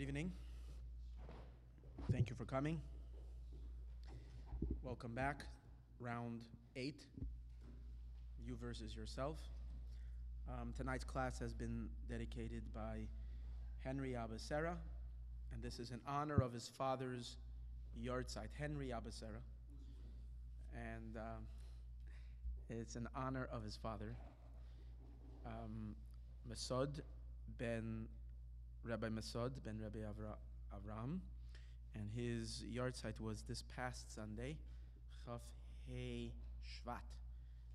Good evening. Thank you for coming. Welcome back. Round eight. You versus yourself. Um, tonight's class has been dedicated by Henry Abasera, and this is in honor of his father's yahrzeit, Henry Abasera. And um, it's in honor of his father, um, Masud ben Rabbi Masud ben Rabbi Avra- Avram, and his yahrzeit was this past Sunday, Chaf Hey Shvat.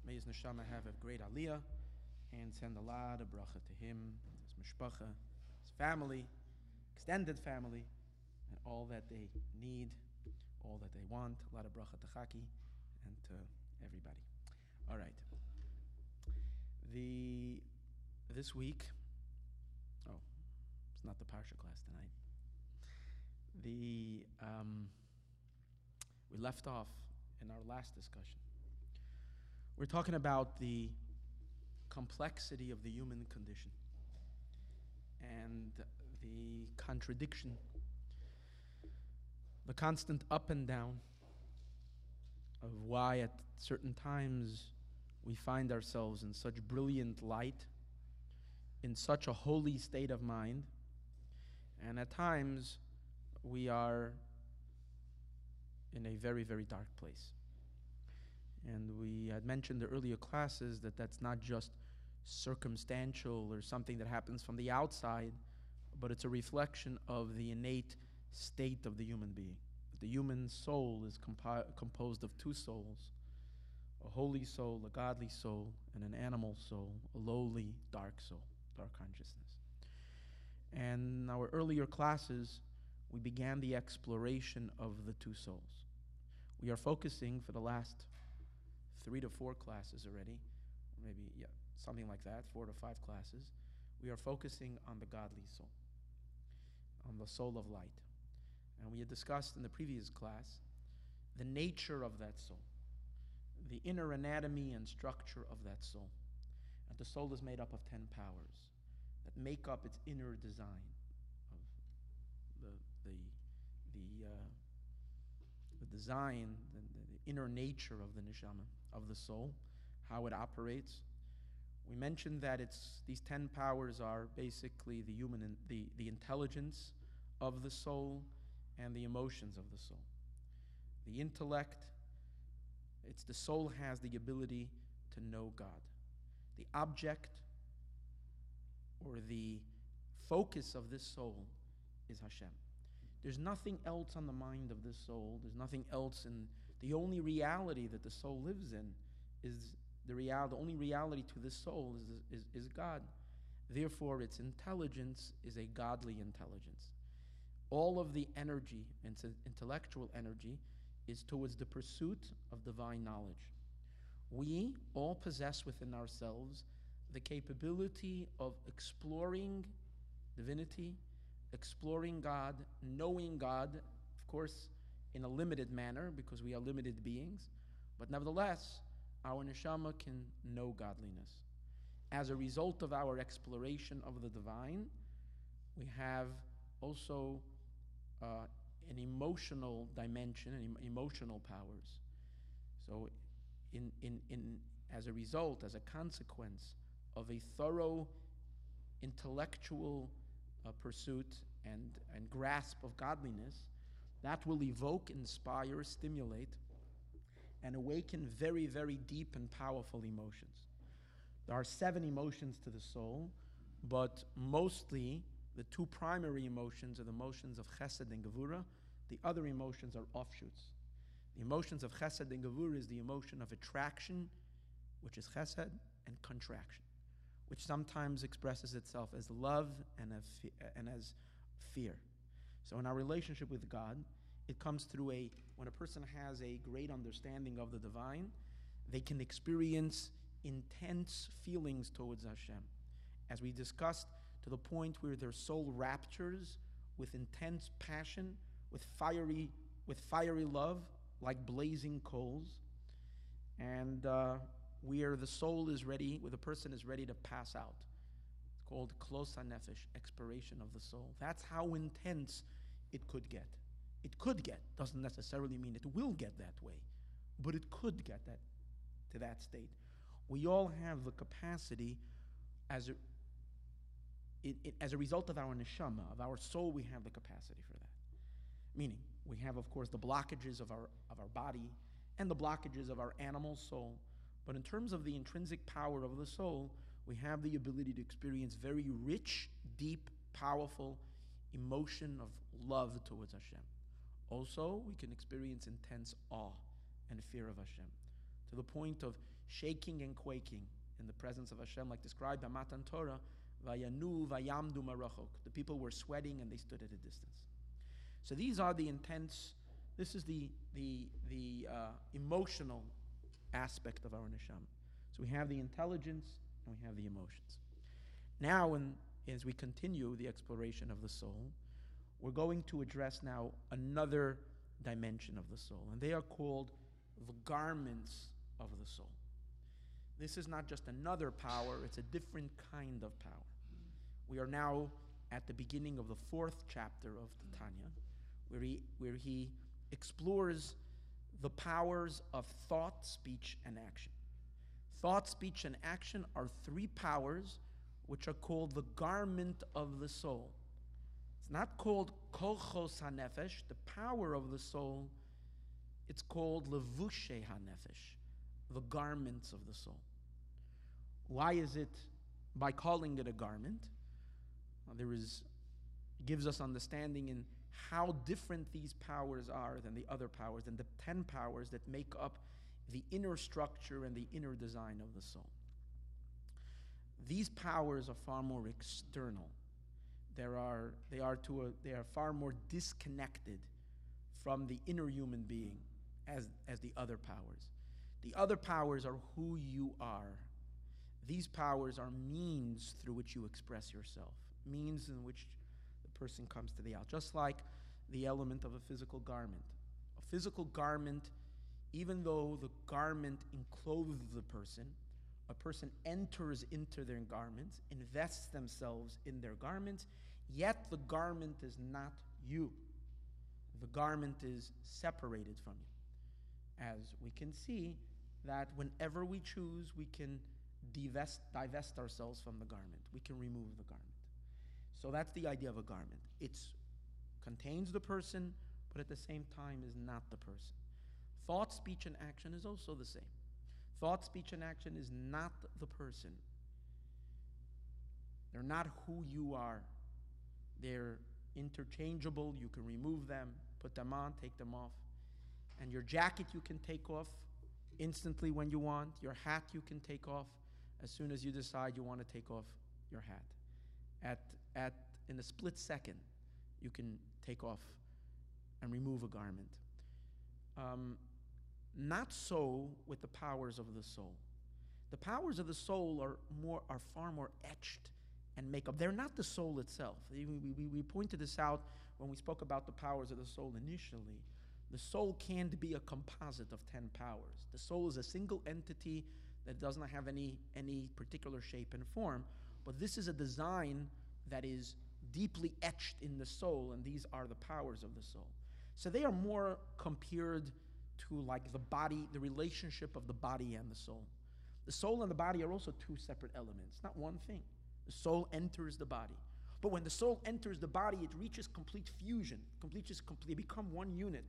May his neshama have a great aliyah and send a lot of bracha to him, his mishpacha, his family, extended family, and all that they need, all that they want. A lot of bracha to Chaki and to everybody. All right. The this week, not the parsha class tonight. The um, we left off in our last discussion. We're talking about the complexity of the human condition and the contradiction, the constant up and down of why at certain times we find ourselves in such brilliant light, in such a holy state of mind, and at times we are in a very, very dark place. And we had mentioned in the earlier classes that that's not just circumstantial or something that happens from the outside, but it's a reflection of the innate state of the human being. The human soul is compi- composed of two souls a holy soul, a godly soul, and an animal soul, a lowly, dark soul, dark consciousness. And our earlier classes, we began the exploration of the two souls. We are focusing for the last three to four classes already, maybe, yeah, something like that, four to five classes. We are focusing on the godly soul, on the soul of light. And we had discussed in the previous class the nature of that soul, the inner anatomy and structure of that soul. And the soul is made up of 10 powers make up its inner design of the, the, the, uh, the design, the, the inner nature of the neshama, of the soul, how it operates. We mentioned that it's, these 10 powers are basically the human, in, the, the intelligence of the soul and the emotions of the soul. The intellect, it's the soul has the ability to know God. The object or the focus of this soul is Hashem. There's nothing else on the mind of this soul. There's nothing else in the only reality that the soul lives in is the reality. The only reality to this soul is, is, is God. Therefore, its intelligence is a godly intelligence. All of the energy, intellectual energy, is towards the pursuit of divine knowledge. We all possess within ourselves the capability of exploring divinity, exploring God, knowing God, of course, in a limited manner because we are limited beings, but nevertheless, our neshama can know godliness. As a result of our exploration of the divine, we have also uh, an emotional dimension and emotional powers. So, in, in, in, as a result, as a consequence of a thorough intellectual uh, pursuit and, and grasp of godliness, that will evoke, inspire, stimulate, and awaken very, very deep and powerful emotions. There are seven emotions to the soul, but mostly the two primary emotions are the emotions of chesed and gevura. The other emotions are offshoots. The emotions of chesed and gevura is the emotion of attraction, which is chesed, and contraction, which sometimes expresses itself as love and, and as fear. So in our relationship with God, it comes through a when a person has a great understanding of the divine, they can experience intense feelings towards Hashem. As we discussed, to the point where their soul raptures with intense passion, with fiery, with fiery love, like blazing coals, and uh, where the soul is ready, where the person is ready to pass out. It's called klosa nefesh, expiration of the soul. That's how intense it could get. It could get, doesn't necessarily mean it will get that way, but it could get that to that state. We all have the capacity as a, it, it, as a result of our neshama, of our soul, we have the capacity for that. Meaning, we have, of course, the blockages of our, of our body and the blockages of our animal soul. But in terms of the intrinsic power of the soul, we have the ability to experience very rich, deep, powerful emotion of love towards Hashem. Also, we can experience intense awe and fear of Hashem to the point of shaking and quaking in the presence of Hashem, like described by Matan Torah, Vayanu Vayamdu Marachok. The people were sweating and they stood at a distance. So these are the intense, this is the, the, the uh, emotional aspect of our neshama. So we have the intelligence and we have the emotions. Now, as we continue the exploration of the soul, we're going to address now another dimension of the soul, and they are called the garments of the soul. This is not just another power, it's a different kind of power. We are now at the beginning of the fourth chapter of the Tanya, where he, where he explores the powers of thought, speech, and action. Thought, speech, and action are three powers which are called the garment of the soul. It's not called kochos hanefesh, the power of the soul. It's called levushe hanefesh, the garments of the soul. Why is it by calling it a garment? Well, there is gives us understanding in how different these powers are than the other powers, than the ten powers that make up the inner structure and the inner design of the soul. These powers are far more external. There are, they, are to a, they are far more disconnected from the inner human being as, as the other powers. The other powers are who you are. These powers are means through which you express yourself, means in which person comes to the out. Just like the element of a physical garment. A physical garment, even though the garment enclothes the person, a person enters into their garments, invests themselves in their garments, yet the garment is not you. The garment is separated from you. As we can see, that whenever we choose, we can divest, divest ourselves from the garment. We can remove the garment. So that's the idea of a garment. It contains the person, but at the same time is not the person. Thought, speech, and action is also the same. Thought, speech, and action is not the person. They're not who you are. They're interchangeable. You can remove them, put them on, take them off. And your jacket you can take off instantly when you want. Your hat you can take off as soon as you decide you want to take off your hat. At, at, in a split second, you can take off and remove a garment. Um, not so with the powers of the soul. The powers of the soul are, more, are far more etched and make up. They're not the soul itself. We, we, we pointed this out when we spoke about the powers of the soul initially. The soul can't be a composite of 10 powers. The soul is a single entity that does not have any, any particular shape and form. But this is a design that is deeply etched in the soul, and these are the powers of the soul. So they are more compared to like the body, the relationship of the body and the soul. The soul and the body are also two separate elements, not one thing. The soul enters the body. But when the soul enters the body, it reaches complete fusion, complete, complete, become one unit.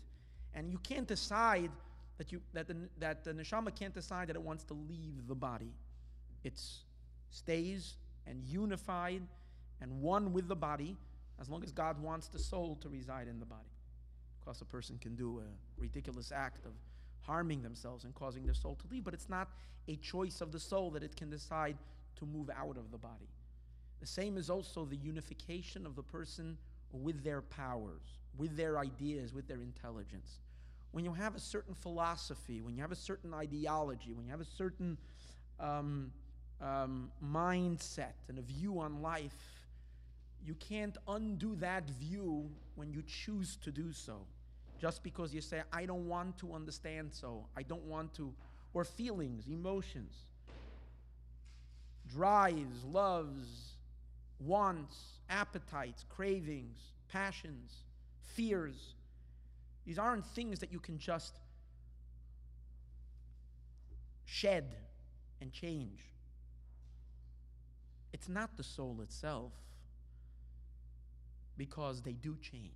And you can't decide that, you, that, the, that the neshama can't decide that it wants to leave the body. It stays and unified and one with the body as long as God wants the soul to reside in the body. Of course, a person can do a ridiculous act of harming themselves and causing their soul to leave, but it's not a choice of the soul that it can decide to move out of the body. The same is also the unification of the person with their powers, with their ideas, with their intelligence. When you have a certain philosophy, when you have a certain ideology, when you have a certain um, um, mindset and a view on life, you can't undo that view when you choose to do so. Just because you say, I don't want to understand so, I don't want to, or feelings, emotions, drives, loves, wants, appetites, cravings, passions, fears. These aren't things that you can just shed and change. It's not the soul itself because they do change.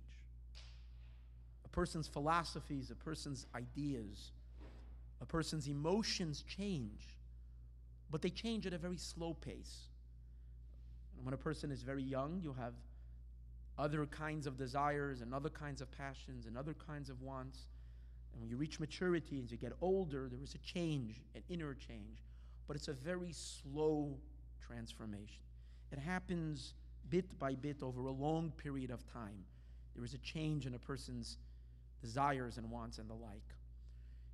A person's philosophies, a person's ideas, a person's emotions change, but they change at a very slow pace. When a person is very young, you'll have other kinds of desires and other kinds of passions and other kinds of wants. And when you reach maturity, as you get older, there is a change, an inner change. But it's a very slow transformation. It happens bit by bit over a long period of time. There is a change in a person's desires and wants and the like.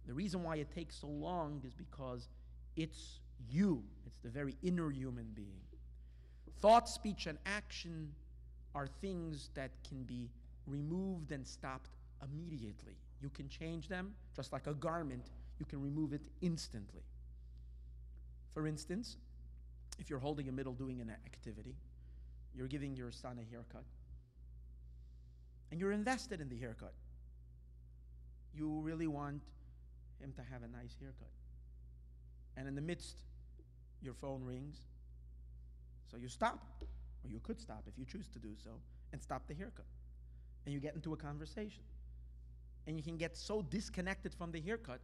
The reason why it takes so long is because it's you, it's the very inner human being. Thought, speech, and action are things that can be removed and stopped immediately. You can change them just like a garment, you can remove it instantly. For instance, if you're holding a middle doing an activity, you're giving your son a haircut, and you're invested in the haircut. You really want him to have a nice haircut. And in the midst, your phone rings. So you stop, or you could stop if you choose to do so, and stop the haircut. And you get into a conversation. And you can get so disconnected from the haircut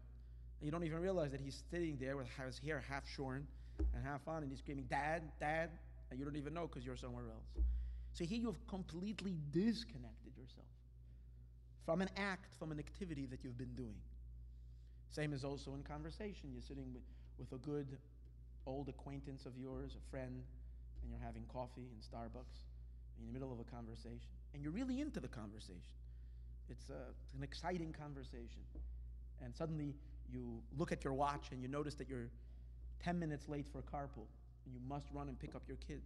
that you don't even realize that he's sitting there with his hair half shorn and half on, and he's screaming, Dad, Dad, you don't even know because you're somewhere else. So here you have completely disconnected yourself from an act, from an activity that you've been doing. Same as also in conversation. You're sitting with, with a good old acquaintance of yours, a friend, and you're having coffee in Starbucks in the middle of a conversation, and you're really into the conversation. It's, a, it's an exciting conversation. And suddenly you look at your watch and you notice that you're 10 minutes late for a carpool, and you must run and pick up your kid.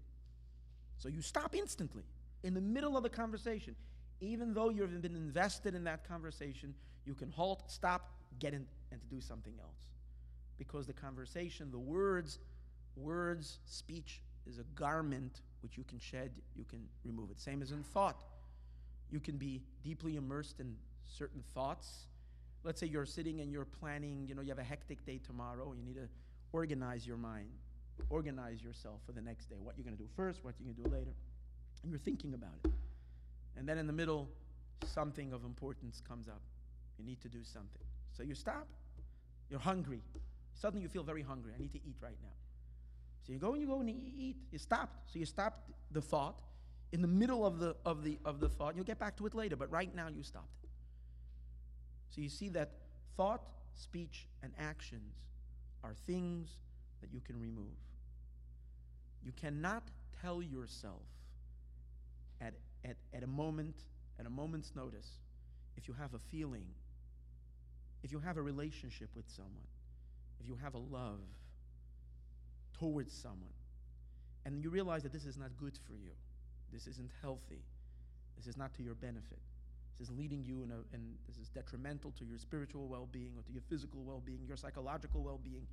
So you stop instantly in the middle of the conversation. Even though you've been invested in that conversation, you can halt, stop, get in, and to do something else. Because the conversation, the words, words, speech is a garment which you can shed, you can remove it. Same as in thought. You can be deeply immersed in certain thoughts. Let's say you're sitting and you're planning, you know, you have a hectic day tomorrow, you need to organize your mind, organize yourself for the next day, what you're going to do first, what you're going to do later. And you're thinking about it. And then in the middle, something of importance comes up. You need to do something. So you stop. You're hungry. Suddenly you feel very hungry. I need to eat right now. So you go and you go and you eat. You stopped. So you stopped the thought in the middle of the of the of the thought. You'll get back to it later, but right now you stopped. So you see that thought, speech, and actions are things that you can remove. You cannot tell yourself at, at, at a moment, at a moment's notice, if you have a feeling, if you have a relationship with someone, if you have a love towards someone, and you realize that this is not good for you, this isn't healthy, this is not to your benefit, this is leading you in a, and this is detrimental to your spiritual well being or to your physical well being, your psychological well being.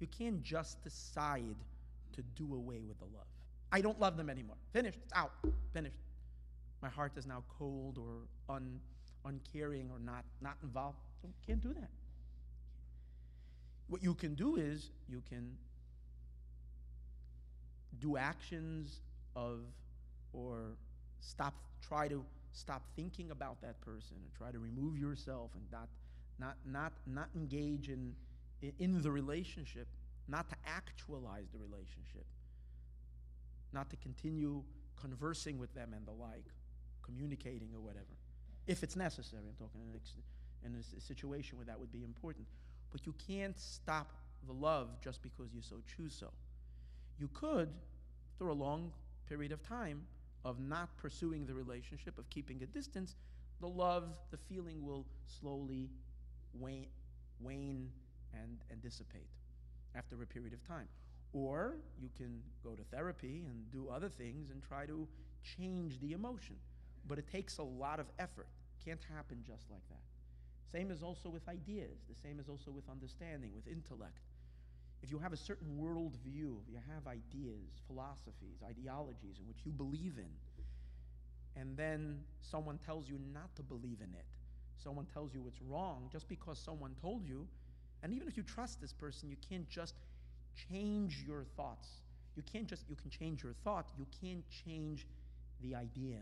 You can't just decide to do away with the love. I don't love them anymore. Finished. It's out. Finished. My heart is now cold or un, uncaring or not, not involved. Can't do that. What you can do is you can do actions of or stop try to stop thinking about that person and try to remove yourself and not not not not engage in in the relationship not to actualize the relationship not to continue conversing with them and the like communicating or whatever. If it's necessary i'm talking in, in a situation where that would be important. But you can't stop the love just because you so choose so. You could through a long period of time of not pursuing the relationship, of keeping a distance, the love, the feeling will slowly wane, wane and, and dissipate after a period of time. Or you can go to therapy and do other things and try to change the emotion. But it takes a lot of effort. Can't happen just like that. Same as also with ideas. The same as also with understanding, with intellect. if you have a certain worldview, you have ideas, philosophies, ideologies in which you believe in, and then someone tells you not to believe in it, someone tells you it's wrong, just because someone told you, and even if you trust this person, you can't just change your thoughts. You can't just, you can change your thought, you can't change the idea.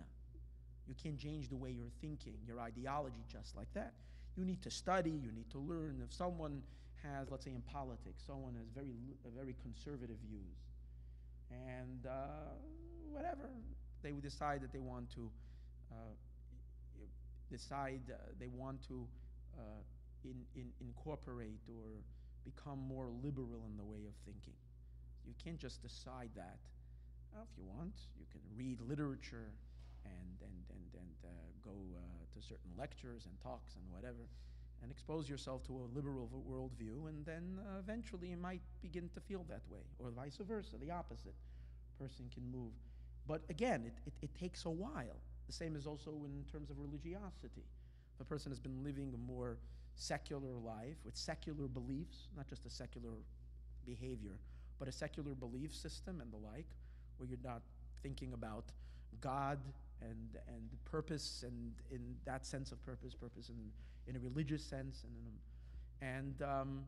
You can't change the way you're thinking, your ideology just like that. You need to study, you need to learn. If someone has, let's say in politics, someone has very, very conservative views, and uh, whatever, they would decide that they want to uh, decide uh, they want to uh, in, in incorporate or become more liberal in the way of thinking. You can't just decide that. Well, if you want, you can read literature and, and, and, and uh, go uh, to certain lectures and talks and whatever and expose yourself to a liberal worldview, and then uh, eventually you might begin to feel that way, or vice versa, the opposite. Person can move. But again, it, it, it takes a while. The same is also in terms of religiosity. If a person has been living a more secular life with secular beliefs, not just a secular behavior, but a secular belief system and the like, where you're not thinking about God and, and purpose and in that sense of purpose, purpose in, in a religious sense, and, a, and, um,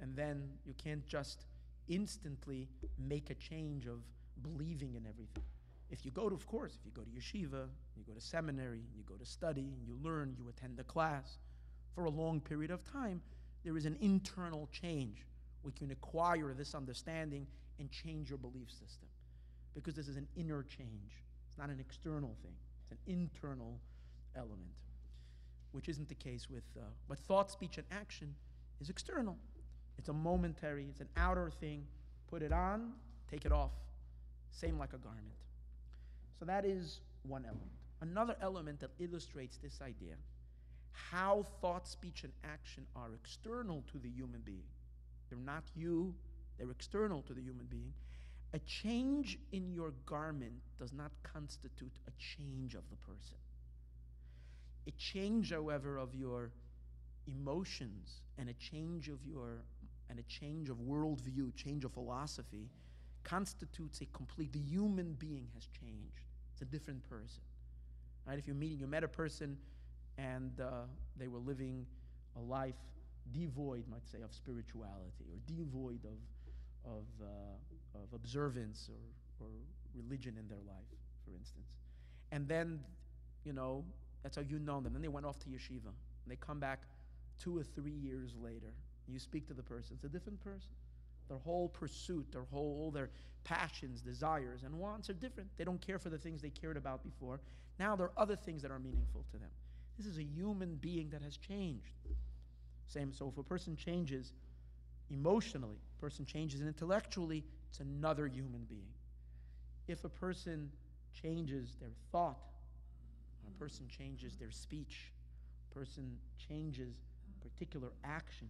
and then you can't just instantly make a change of believing in everything. If you go to, of course, if you go to yeshiva, you go to seminary, you go to study, you learn, you attend a class for a long period of time, there is an internal change. We can acquire this understanding and change your belief system because this is an inner change. It's not an external thing, it's an internal element, which isn't the case with uh, but thought, speech, and action is external. It's a momentary, it's an outer thing. Put it on, take it off. Same like a garment. So that is one element. Another element that illustrates this idea how thought, speech, and action are external to the human being. They're not you, they're external to the human being. A change in your garment does not constitute a change of the person. A change, however, of your emotions and a change of your and a change of worldview, change of philosophy, constitutes a complete. The human being has changed. It's a different person. Right? If you're meeting, you met a person, and uh, they were living a life devoid, might say, of spirituality or devoid of of, uh, of observance or, or religion in their life, for instance. And then, you know, that's how you know them. Then they went off to yeshiva. And they come back two or three years later. You speak to the person, it's a different person. Their whole pursuit, their whole, all their passions, desires, and wants are different. They don't care for the things they cared about before. Now there are other things that are meaningful to them. This is a human being that has changed. Same, so if a person changes, emotionally, a person changes intellectually, it's another human being. If a person changes their thought, a person changes their speech, a person changes particular action,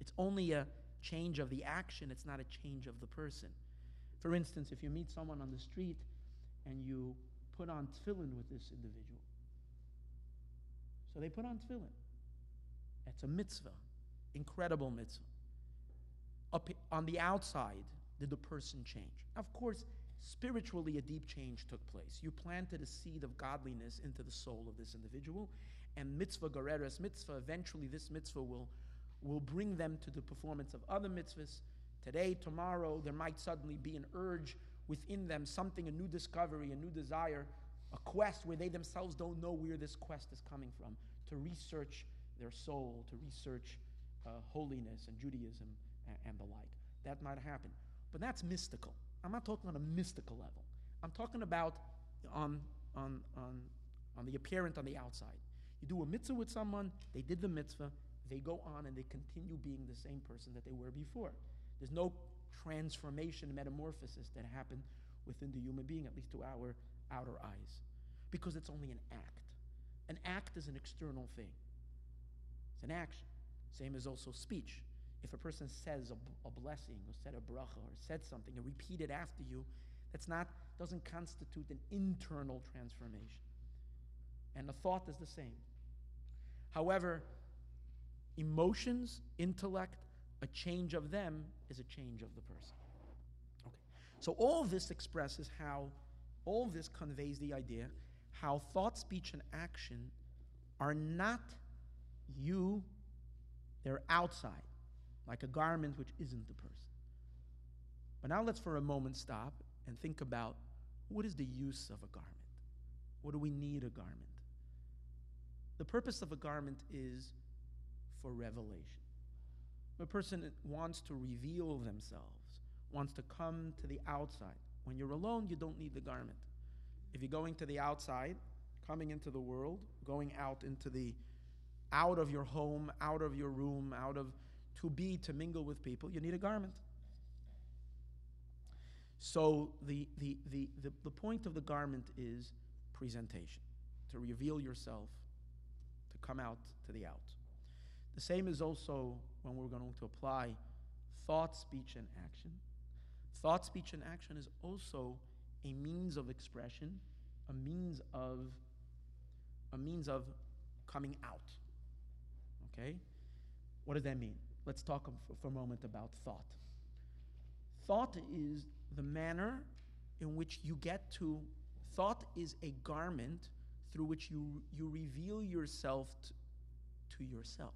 it's only a change of the action, it's not a change of the person. For instance, if you meet someone on the street and you put on tefillin with this individual, so they put on tefillin. It's a mitzvah, incredible mitzvah up on the outside did the person change? Of course, spiritually, a deep change took place. You planted a seed of godliness into the soul of this individual, and mitzvah gereres mitzvah, eventually, this mitzvah will, will bring them to the performance of other mitzvahs. Today, tomorrow, there might suddenly be an urge within them, something, a new discovery, a new desire, a quest where they themselves don't know where this quest is coming from, to research their soul, to research uh, holiness and Judaism and the like. That might happen. But that's mystical. I'm not talking on a mystical level. I'm talking about on, on, on, on the apparent on the outside. You do a mitzvah with someone, they did the mitzvah, they go on and they continue being the same person that they were before. There's no transformation, metamorphosis that happened within the human being, at least to our outer eyes, because it's only an act. An act is an external thing, it's an action. Same as also speech. If a person says a, a blessing or said a bracha or said something and repeat it after you, that's not doesn't constitute an internal transformation. And the thought is the same. However, emotions, intellect A change of them is a change of the person. Okay. So all this expresses how, all this conveys the idea how thought, speech, and action are not you, they're outside, like a garment which isn't the person. But now let's for a moment stop and think about what is the use of a garment? What do we need a garment? The purpose of a garment is for revelation. A person wants to reveal themselves, wants to come to the outside. When you're alone, you don't need the garment. If you're going to the outside, coming into the world, going out into the out of your home, out of your room, out of to be to mingle with people, you need a garment. So the, the, the, the, the point of the garment is presentation, to reveal yourself, to come out to the out. The same is also when we're going to apply thought, speech, and action. Thought, speech, and action is also a means of expression, a means of a means of coming out. Okay? What does that mean? Let's talk for a moment about thought. Thought is the manner in which you get to, thought is a garment through which you, you reveal yourself to yourself.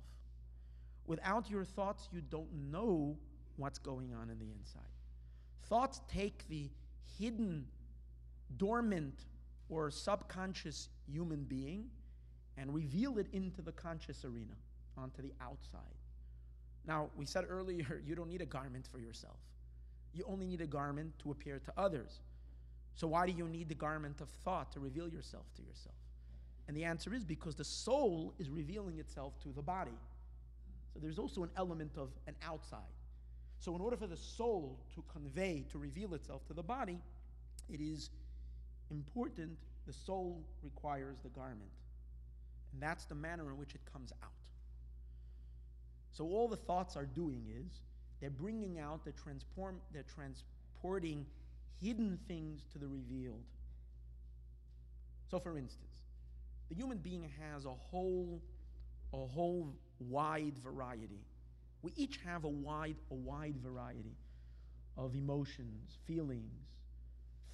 Without your thoughts, you don't know what's going on in the inside. Thoughts take the hidden, dormant, or subconscious human being and reveal it into the conscious arena, onto the outside. Now, we said earlier, you don't need a garment for yourself. You only need a garment to appear to others. So, why do you need the garment of thought to reveal yourself to yourself? And the answer is because the soul is revealing itself to the body. So, there's also an element of an outside. So, in order for the soul to convey, to reveal itself to the body, it is important, the soul requires the garment. And that's the manner in which it comes out. So, all the thoughts are doing is they're bringing out, they're, transform, they're transporting hidden things to the revealed. So, for instance, the human being has a whole, a whole wide variety. We each have a wide, a wide variety of emotions, feelings,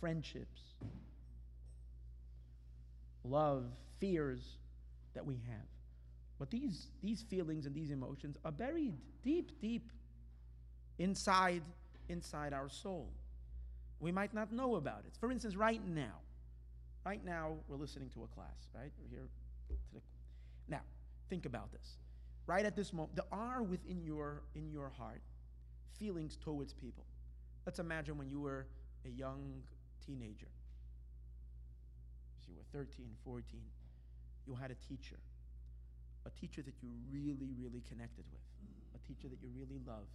friendships, love, fears that we have. But these, these feelings and these emotions are buried deep, deep inside, inside our soul. We might not know about it. For instance, right now, right now we're listening to a class, right? We're here now, think about this. Right at this moment, there are within your in your heart feelings towards people. Let's imagine when you were a young teenager. You were 13, 14. You had a teacher. A teacher that you really, really connected with. A teacher that you really loved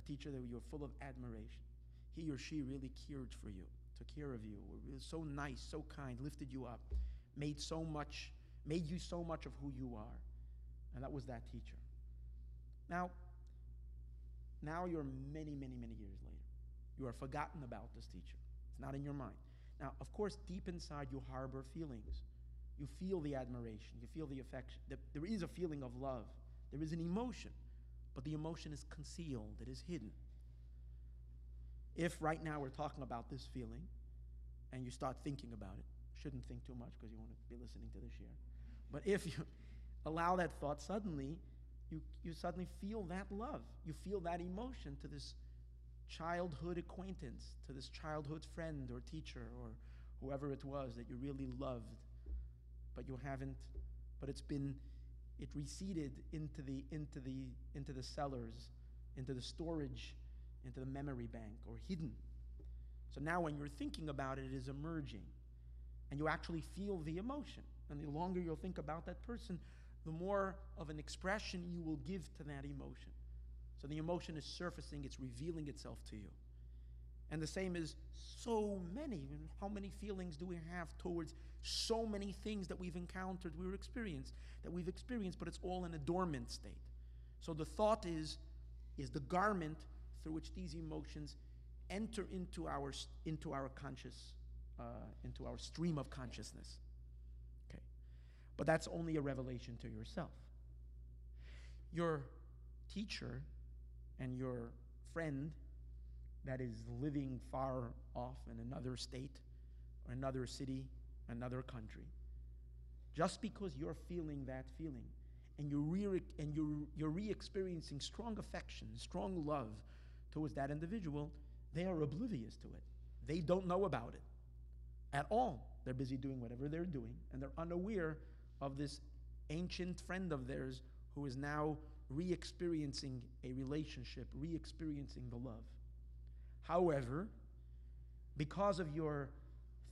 a teacher that you were full of admiration. He or she really cared for you, took care of you, were so nice, so kind, lifted you up, made so much, made you so much of who you are. And that was that teacher. Now, now you're many, many, many years later. You are forgotten about this teacher. It's not in your mind. Now, of course, deep inside you harbor feelings. You feel the admiration, you feel the affection. There is a feeling of love, there is an emotion but the emotion is concealed, it is hidden. If right now we're talking about this feeling and you start thinking about it, shouldn't think too much because you want to be listening to this year. But if you allow that thought, suddenly you, you suddenly feel that love. You feel that emotion to this childhood acquaintance, to this childhood friend or teacher or whoever it was that you really loved, but you haven't, but it's been it receded into the, into the, into the cellars, into the storage, into the memory bank, or hidden. So now when you're thinking about it, it is emerging. And you actually feel the emotion. And the longer you'll think about that person, the more of an expression you will give to that emotion. So the emotion is surfacing, it's revealing itself to you. And the same is so many. How many feelings do we have towards so many things that we've encountered, we've experienced, that we've experienced, but it's all in a dormant state. So the thought is, is the garment through which these emotions enter into our, into our conscious, uh, into our stream of consciousness. But that's only a revelation to yourself. Your teacher and your friend that is living far off in another state or another city, another country. Just because you're feeling that feeling and you're re- and you're, you're re-experiencing strong affection, strong love towards that individual, they are oblivious to it. They don't know about it at all. They're busy doing whatever they're doing, and they're unaware of this ancient friend of theirs who is now re experiencing a relationship, re experiencing the love. However, because of your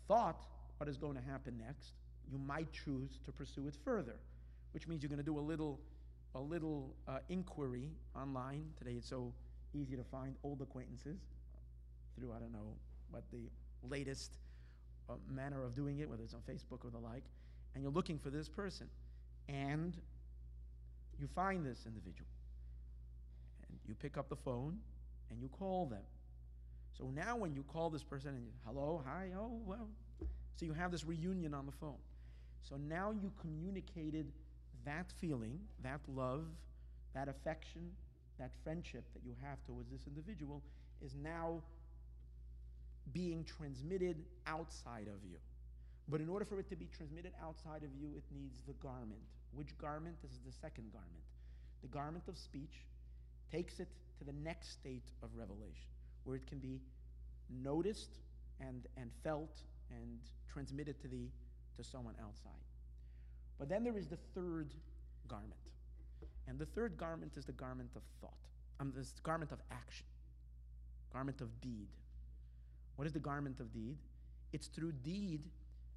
thought, what is going to happen next, you might choose to pursue it further, which means you're going to do a little, a little uh, inquiry online. Today it's so easy to find old acquaintances through, I don't know, what the latest uh, manner of doing it, whether it's on Facebook or the like, and you're looking for this person. And you find this individual. And you pick up the phone and you call them. So now when you call this person and you, hello, hi, oh, well. So you have this reunion on the phone. So now you communicated that feeling, that love, that affection, that friendship that you have towards this individual is now being transmitted outside of you. But in order for it to be transmitted outside of you, it needs the garment. Which garment? This is the second garment. The garment of speech takes it to the next state of revelation, where it can be noticed and, and felt and transmitted to, the, to someone outside. But then there is the third garment. And the third garment is the garment of thought. Um, this garment of action, garment of deed. What is the garment of deed? It's through deed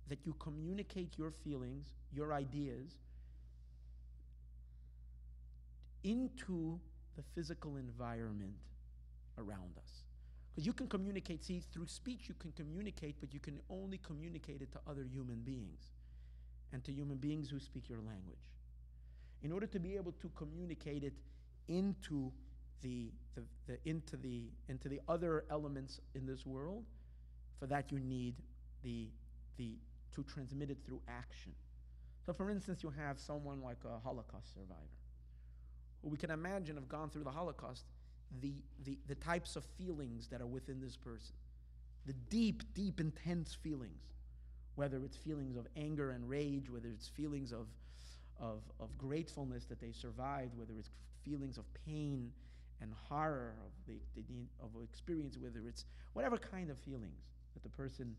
that you communicate your feelings, your ideas, into the physical environment around us. Because you can communicate, see, through speech you can communicate, but you can only communicate it to other human beings and to human beings who speak your language. In order to be able to communicate it into the, the, the, into, the, into the other elements in this world, for that you need the, the, to transmit it through action. So, for instance, you have someone like a Holocaust survivor. Who we can imagine have gone through the Holocaust, the, the, the types of feelings that are within this person, the deep, deep, intense feelings, whether it's feelings of anger and rage, whether it's feelings of, of, of gratefulness that they survived, whether it's feelings of pain and horror of the, the of experience, whether it's whatever kind of feelings that the person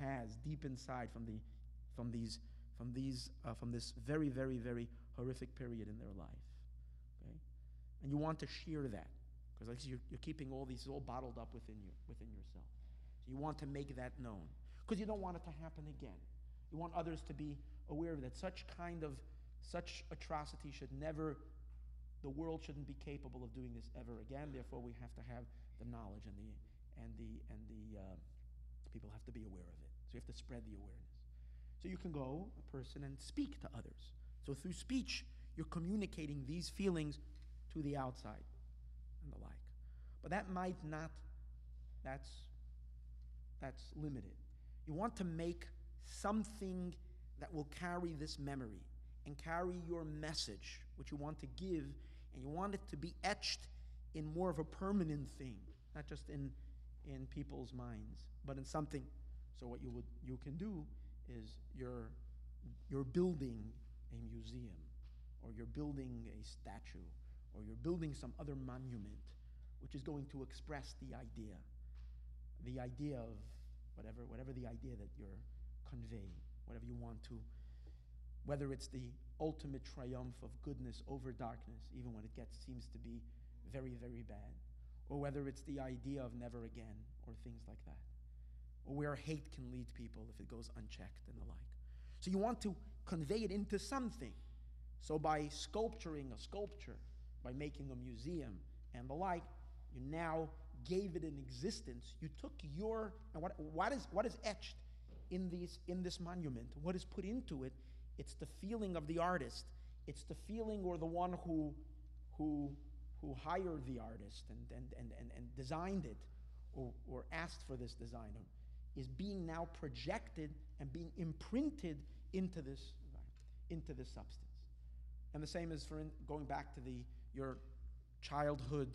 has deep inside from the from these from these uh, from this very very very horrific period in their life okay? And you want to share that because like you're, you're keeping all these all bottled up within you within yourself. So you want to make that known because you don't want it to happen again. You want others to be aware of that. Such kind of such atrocity should never the world shouldn't be capable of doing this ever again. Therefore we have to have the knowledge and the and the and the uh, people have to be aware of it. So you have to spread the awareness. So you can go, a person, and speak to others. So through speech, you're communicating these feelings to the outside and the like. But that might not, that's, that's limited. You want to make something that will carry this memory and carry your message, which you want to give, and you want it to be etched in more of a permanent thing, not just in, in people's minds but in something. So what you would you can do is you're you're building a museum, or you're building a statue, or you're building some other monument, which is going to express the idea, the idea of whatever whatever the idea that you're conveying, whatever you want to. Whether it's the ultimate triumph of goodness over darkness, even when it gets seems to be very, very bad, or whether it's the idea of never again, or things like that or where hate can lead people if it goes unchecked and the like. So you want to convey it into something. So by sculpturing a sculpture, by making a museum and the like, you now gave it an existence. You took your and what, what is what is etched in these in this monument? What is put into it? It's the feeling of the artist. It's the feeling or the one who who who hired the artist and and, and, and, and designed it or, or asked for this design is being now projected and being imprinted into this, into this substance. And the same is for in, going back to the, your childhood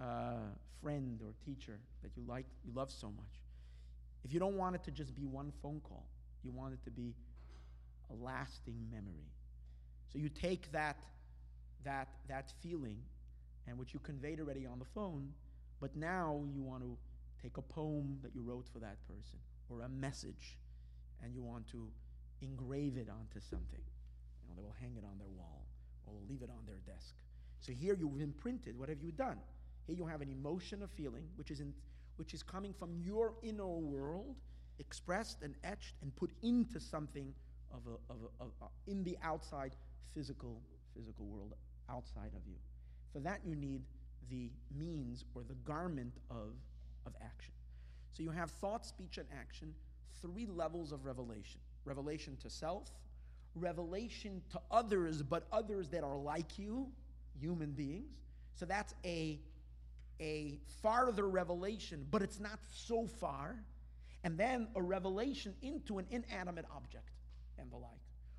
uh, friend or teacher that you like, you love so much, if you don't want it to just be one phone call, you want it to be a lasting memory. So you take that, that, that feeling, and which you conveyed already on the phone, but now you want to take a poem that you wrote for that person or a message, and you want to engrave it onto something. You know, they will hang it on their wall or leave it on their desk. So here you've imprinted. What have you done? Here you have an emotion, a feeling, which is, in, which is coming from your inner world, expressed and etched and put into something of a, of a, of a, in the outside physical physical world outside of you. For that you need the means or the garment of, of action. So you have thought, speech, and action, three levels of revelation revelation to self, revelation to others, but others that are like you, human beings. So that's a, a farther revelation, but it's not so far. And then a revelation into an inanimate object and the like.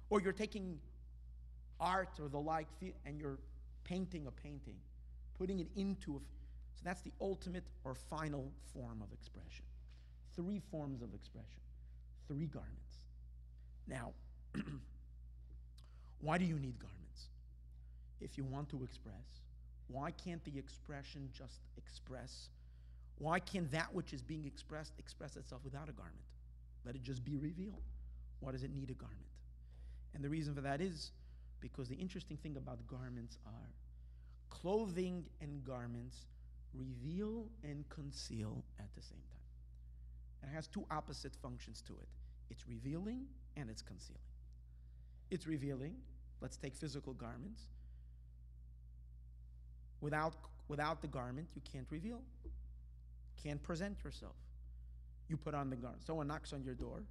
Or you're taking art or the like and you're painting a painting, putting it into a. So that's the ultimate or final form of expression. Three forms of expression, three garments. Now, why do you need garments? If you want to express, why can't the expression just express? Why can't that which is being expressed express itself without a garment? Let it just be revealed. Why does it need a garment? And the reason for that is because the interesting thing about garments are clothing and garments reveal and conceal at the same time. It has two opposite functions to it it's revealing and it's concealing. It's revealing. Let's take physical garments. Without, without the garment, you can't reveal, can't present yourself. You put on the garment. Someone knocks on your door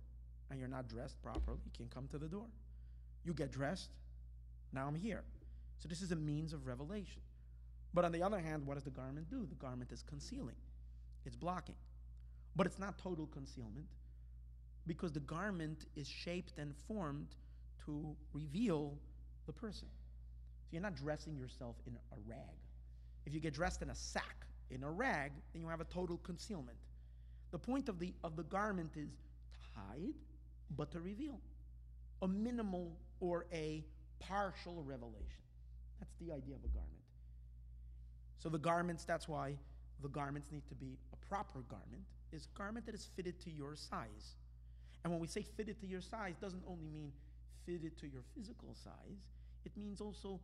and you're not dressed properly, you can't come to the door. You get dressed, now I'm here. So this is a means of revelation. But on the other hand, what does the garment do? The garment is concealing, it's blocking. But it's not total concealment because the garment is shaped and formed to reveal the person. So you're not dressing yourself in a rag. If you get dressed in a sack, in a rag, then you have a total concealment. The point of the, of the garment is to hide, but to reveal. A minimal or a partial revelation. That's the idea of a garment. So the garments, that's why the garments need to be a proper garment, is a garment that is fitted to your size. And when we say fitted to your size, doesn't only mean fitted to your physical size, it means also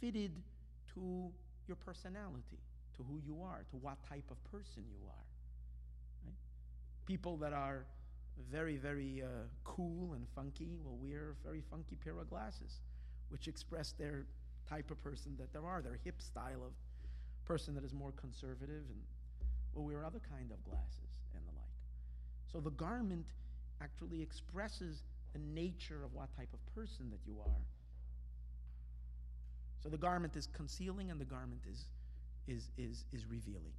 fitted to your personality, to who you are, to what type of person you are. Right? People that are very, very uh, cool and funky will wear a very funky pair of glasses, which express their type of person that there are, their hip style of person that is more conservative and will wear other kind of glasses and the like. So the garment actually expresses the nature of what type of person that you are. So the garment is concealing and the garment is, is, is, is revealing.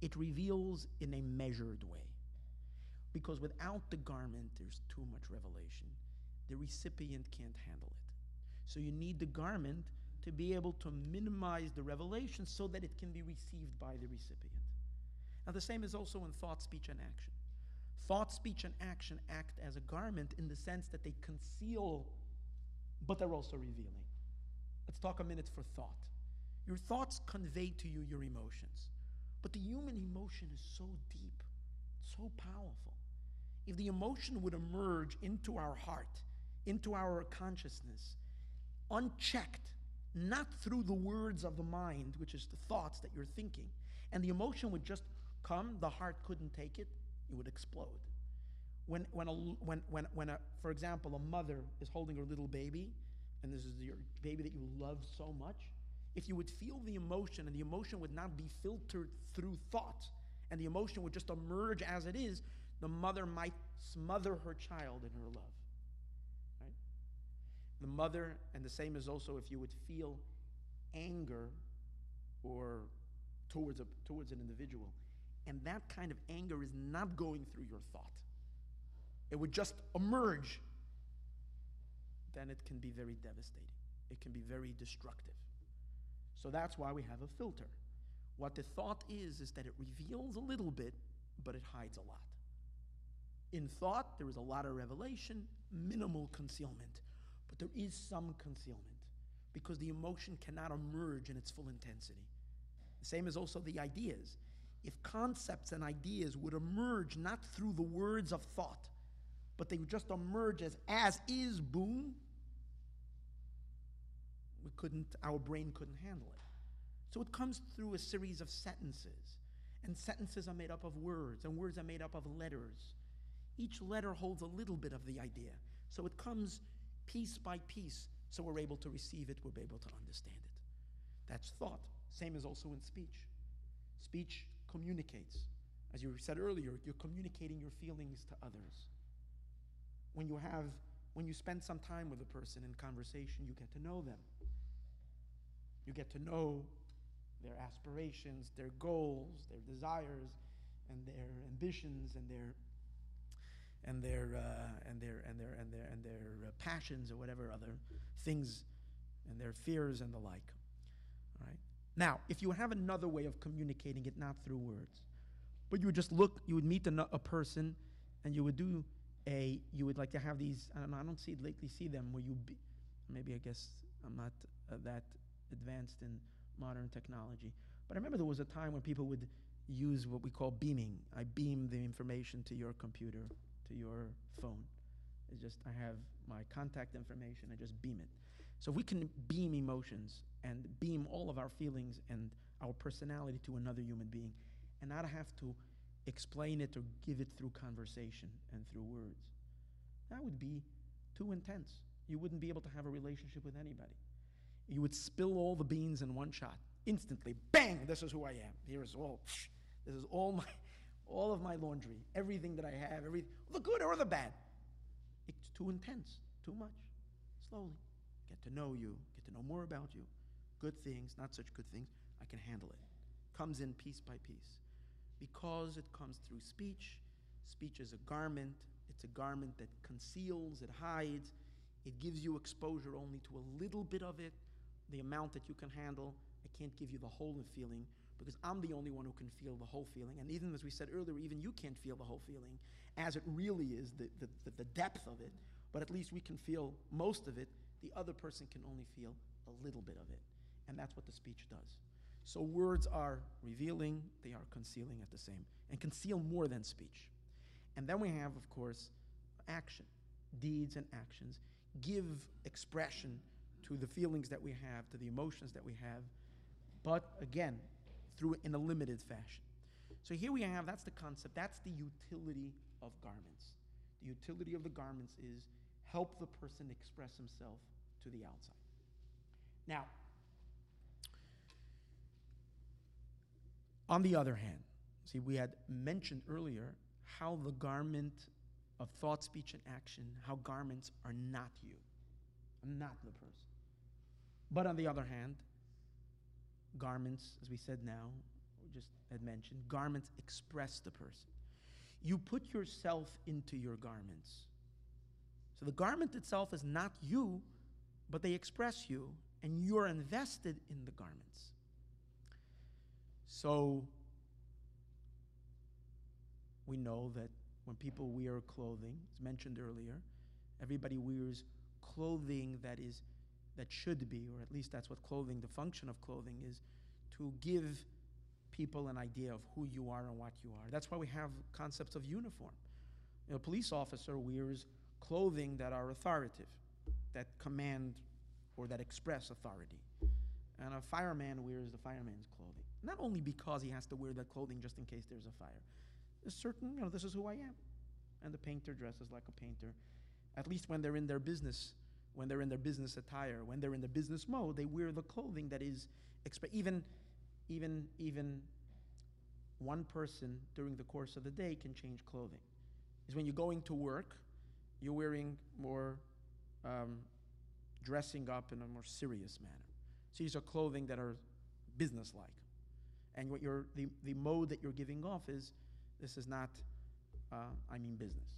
It reveals in a measured way. Because without the garment, there's too much revelation. The recipient can't handle it. So you need the garment to be able to minimize the revelation so that it can be received by the recipient. Now, the same is also in thought, speech, and action. Thought, speech, and action act as a garment in the sense that they conceal, but they're also revealing. Let's talk a minute for thought. Your thoughts convey to you your emotions, but the human emotion is so deep, so powerful. If the emotion would emerge into our heart, into our consciousness, unchecked, not through the words of the mind, which is the thoughts that you're thinking, and the emotion would just come, the heart couldn't take it, it would explode. When, when, a, when, when, when a, for example, a mother is holding her little baby, and this is your baby that you love so much, if you would feel the emotion and the emotion would not be filtered through thought, and the emotion would just emerge as it is, the mother might smother her child in her love. The mother, and the same is also if you would feel anger or towards, a, towards an individual, and that kind of anger is not going through your thought, it would just emerge, then it can be very devastating. It can be very destructive. So that's why we have a filter. What the thought is, is that it reveals a little bit, but it hides a lot. In thought, there is a lot of revelation, minimal concealment, there is some concealment because the emotion cannot emerge in its full intensity. The same is also the ideas. If concepts and ideas would emerge not through the words of thought, but they would just emerge as as is, boom, we couldn't, our brain couldn't handle it. So it comes through a series of sentences. And sentences are made up of words, and words are made up of letters. Each letter holds a little bit of the idea. So it comes piece by piece, so we're able to receive it, we're able to understand it. That's thought. Same as also in speech. Speech communicates. As you said earlier, you're communicating your feelings to others. When you have when you spend some time with a person in conversation, you get to know them. You get to know their aspirations, their goals, their desires, and their ambitions, and their and their uh, and their and their and their and their uh, passions or whatever other things, and their fears and the like. All right. Now, if you have another way of communicating it, not through words, but you would just look, you would meet a, a person, and you would do a, you would like to have these. I don't know. I don't see lately see them where you, be, maybe I guess I'm not uh, that advanced in modern technology. But I remember there was a time when people would use what we call beaming. I beam the information to your computer, to your phone. It's just, I have my contact information, I just beam it. So we can beam emotions and beam all of our feelings and our personality to another human being and not have to explain it or give it through conversation and through words, that would be too intense. You wouldn't be able to have a relationship with anybody you would spill all the beans in one shot instantly. Bang! This is who I am. Here is all. This is all my, all of my laundry, everything that I have, everything, the good or the bad. It's too intense, too much. Slowly, get to know you, get to know more about you. Good things, not such good things. I can handle it. Comes in piece by piece, because it comes through speech. Speech is a garment. It's a garment that conceals, it hides, it gives you exposure only to a little bit of it the amount that you can handle. I can't give you the whole feeling because I'm the only one who can feel the whole feeling. And even as we said earlier, even you can't feel the whole feeling as it really is, the, the, the depth of it. But at least we can feel most of it. The other person can only feel a little bit of it. And that's what the speech does. So words are revealing, they are concealing at the same, and conceal more than speech. And then we have, of course, action. Deeds and actions give expression to the feelings that we have, to the emotions that we have, but again, through in a limited fashion. So here we have that's the concept, that's the utility of garments. The utility of the garments is help the person express himself to the outside. Now, on the other hand, see, we had mentioned earlier how the garment of thought, speech, and action, how garments are not you, not the person. But on the other hand, garments, as we said now, just had mentioned, garments express the person. You put yourself into your garments. So the garment itself is not you, but they express you, and you're invested in the garments. So we know that when people wear clothing, as mentioned earlier, everybody wears clothing that is that should be, or at least that's what clothing, the function of clothing is, to give people an idea of who you are and what you are. That's why we have concepts of uniform. You know, a police officer wears clothing that are authoritative, that command or that express authority. And a fireman wears the fireman's clothing. Not only because he has to wear that clothing just in case there's a fire. There's certain, you know, this is who I am. And the painter dresses like a painter, at least when they're in their business when they're in their business attire, when they're in the business mode, they wear the clothing that is even even even one person during the course of the day can change clothing. Is when you're going to work, you're wearing more um, dressing up in a more serious manner. So these are clothing that are business-like, and what you're the, the mode that you're giving off is this is not, uh, I mean business.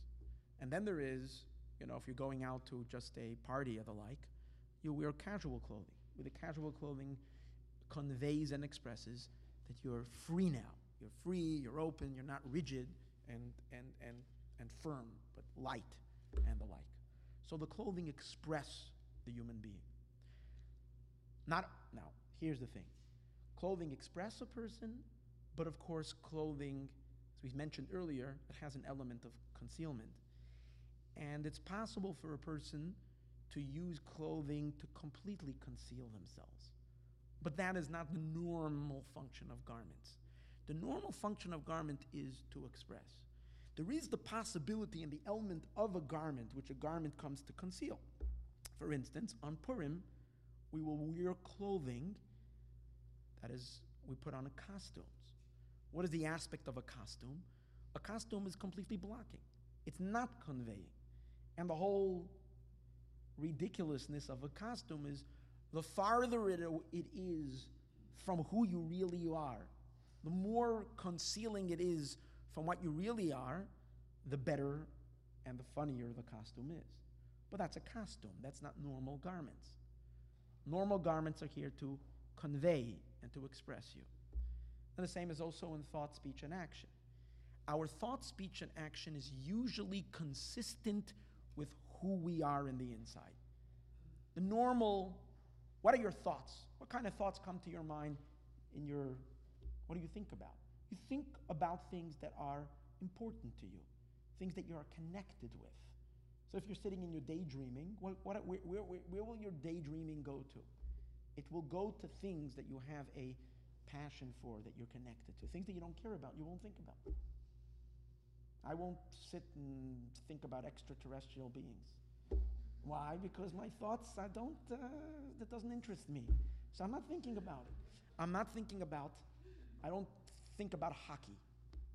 And then there is you know, if you're going out to just a party or the like, you wear casual clothing. With the casual clothing conveys and expresses that you're free now. You're free, you're open, you're not rigid and, and, and, and firm, but light and the like. So the clothing express the human being. Not now, here's the thing. Clothing express a person, but of course clothing, as we mentioned earlier, it has an element of concealment. And it's possible for a person to use clothing to completely conceal themselves. But that is not the normal function of garments. The normal function of garment is to express. There is the possibility and the element of a garment which a garment comes to conceal. For instance, on Purim, we will wear clothing that is, we put on a costume. What is the aspect of a costume? A costume is completely blocking, it's not conveying. And the whole ridiculousness of a costume is the farther it, it is from who you really are, the more concealing it is from what you really are, the better and the funnier the costume is. But that's a costume, that's not normal garments. Normal garments are here to convey and to express you. And the same is also in thought, speech, and action. Our thought, speech, and action is usually consistent with who we are in the inside. The normal, what are your thoughts? What kind of thoughts come to your mind in your, what do you think about? You think about things that are important to you, things that you are connected with. So if you're sitting in your daydreaming, what, what, where, where, where will your daydreaming go to? It will go to things that you have a passion for, that you're connected to. Things that you don't care about, you won't think about. I won't sit and think about extraterrestrial beings. Why? Because my thoughts, I don't, uh, that doesn't interest me. So I'm not thinking about it. I'm not thinking about, I don't think about hockey.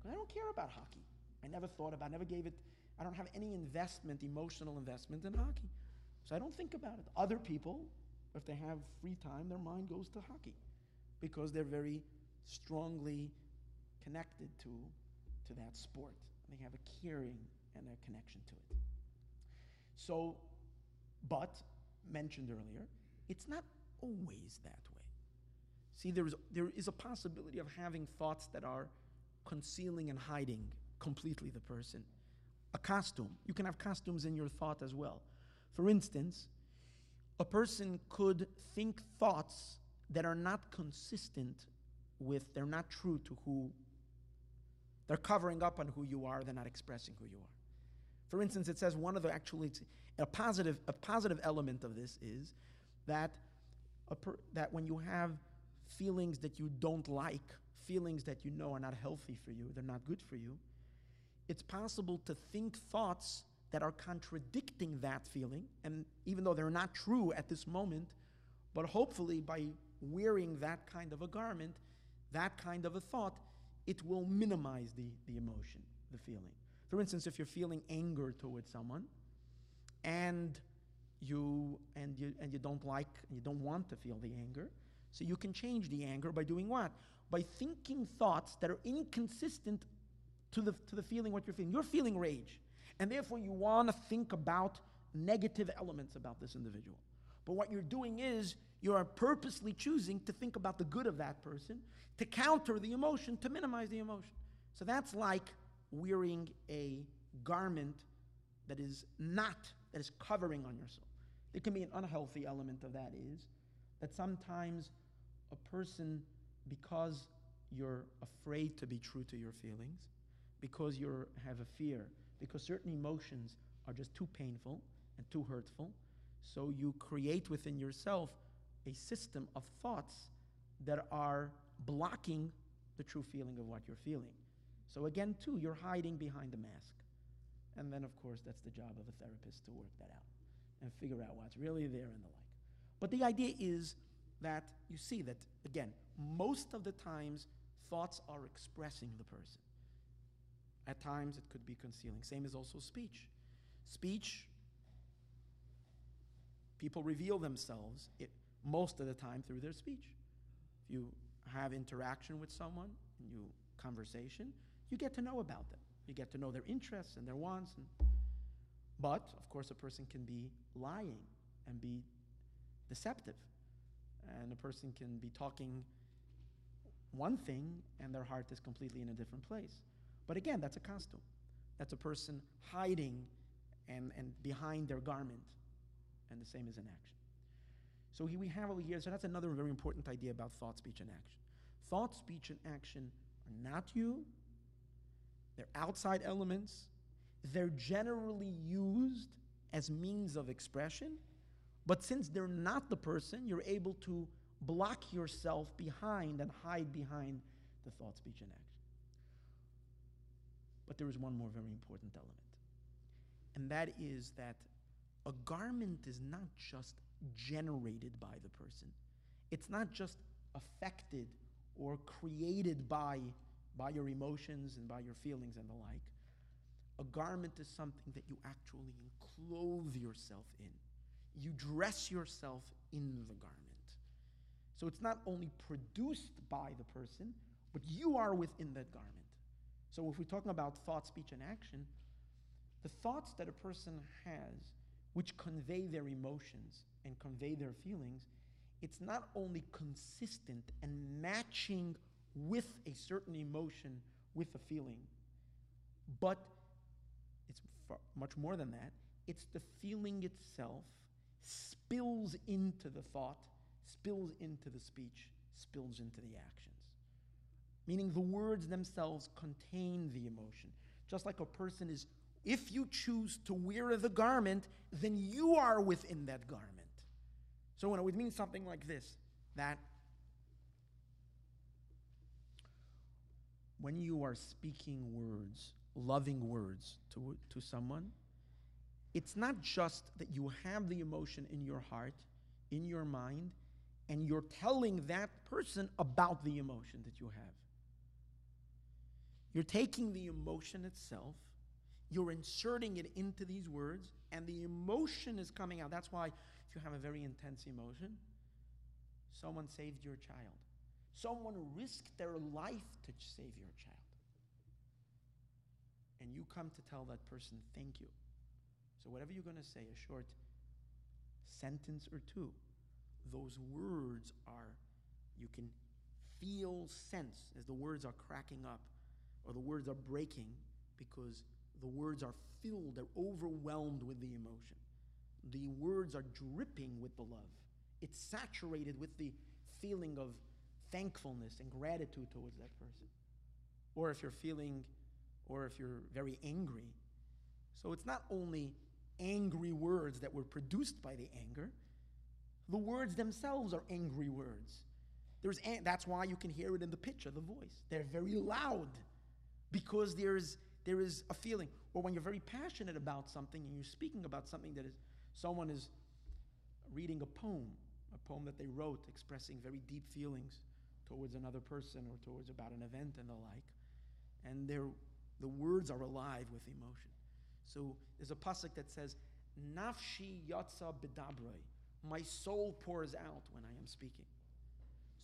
I don't care about hockey. I never thought about, never gave it, I don't have any investment, emotional investment in hockey. So I don't think about it. Other people, if they have free time, their mind goes to hockey because they're very strongly connected to, to that sport. They have a caring and a connection to it. So, but, mentioned earlier, it's not always that way. See, there is, there is a possibility of having thoughts that are concealing and hiding completely the person. A costume. You can have costumes in your thought as well. For instance, a person could think thoughts that are not consistent with, they're not true to who, they're covering up on who you are, they're not expressing who you are. For instance, it says one of the actually, a positive, a positive element of this is that, per, that when you have feelings that you don't like, feelings that you know are not healthy for you, they're not good for you, it's possible to think thoughts that are contradicting that feeling, and even though they're not true at this moment, but hopefully by wearing that kind of a garment, that kind of a thought, it will minimize the, the emotion, the feeling. For instance, if you're feeling anger towards someone and you and you and you don't like you don't want to feel the anger, so you can change the anger by doing what? By thinking thoughts that are inconsistent to the to the feeling what you're feeling. You're feeling rage, and therefore you want to think about negative elements about this individual. But what you're doing is you are purposely choosing to think about the good of that person, to counter the emotion, to minimize the emotion. So that's like wearing a garment that is not, that is covering on yourself. There can be an unhealthy element of that is that sometimes a person, because you're afraid to be true to your feelings, because you have a fear, because certain emotions are just too painful and too hurtful, so you create within yourself a system of thoughts that are blocking the true feeling of what you're feeling. So again, too, you're hiding behind the mask. And then, of course, that's the job of a therapist to work that out and figure out what's really there and the like. But the idea is that you see that, again, most of the times, thoughts are expressing the person. At times, it could be concealing. Same as also speech. Speech, people reveal themselves. It, most of the time through their speech. If you have interaction with someone, you conversation, you get to know about them. You get to know their interests and their wants. And, but, of course, a person can be lying and be deceptive. And a person can be talking one thing and their heart is completely in a different place. But again, that's a costume. That's a person hiding and, and behind their garment. And the same is in action. So we have over here, so that's another very important idea about thought, speech, and action. Thought, speech, and action are not you, they're outside elements. They're generally used as means of expression, but since they're not the person, you're able to block yourself behind and hide behind the thought, speech, and action. But there is one more very important element, and that is that a garment is not just generated by the person, it's not just affected or created by, by your emotions and by your feelings and the like. A garment is something that you actually clothe yourself in. You dress yourself in the garment. So it's not only produced by the person, but you are within that garment. So if we're talking about thought, speech, and action, the thoughts that a person has, which convey their emotions and convey their feelings, it's not only consistent and matching with a certain emotion, with a feeling, but it's much more than that. It's the feeling itself spills into the thought, spills into the speech, spills into the actions. Meaning the words themselves contain the emotion. Just like a person is, if you choose to wear the garment, then you are within that garment. So it would mean something like this, that when you are speaking words, loving words to, to someone, it's not just that you have the emotion in your heart, in your mind, and you're telling that person about the emotion that you have. You're taking the emotion itself, you're inserting it into these words, and the emotion is coming out. That's why, if you have a very intense emotion, someone saved your child, someone risked their life to save your child. And you come to tell that person, thank you. So, whatever you're going to say, a short sentence or two, those words are, you can feel sense as the words are cracking up or the words are breaking because the words are filled, they're overwhelmed with the emotion. The words are dripping with the love. It's saturated with the feeling of thankfulness and gratitude towards that person. Or if you're feeling, or if you're very angry. So it's not only angry words that were produced by the anger, the words themselves are angry words. There's, that's why you can hear it in the pitch of the voice. They're very loud because there's, there is a feeling. Or when you're very passionate about something and you're speaking about something that is, someone is reading a poem, a poem that they wrote expressing very deep feelings towards another person or towards about an event and the like. And the words are alive with emotion. So there's a pasuk that says, Nafshi yatsa bedabroi. My soul pours out when I am speaking.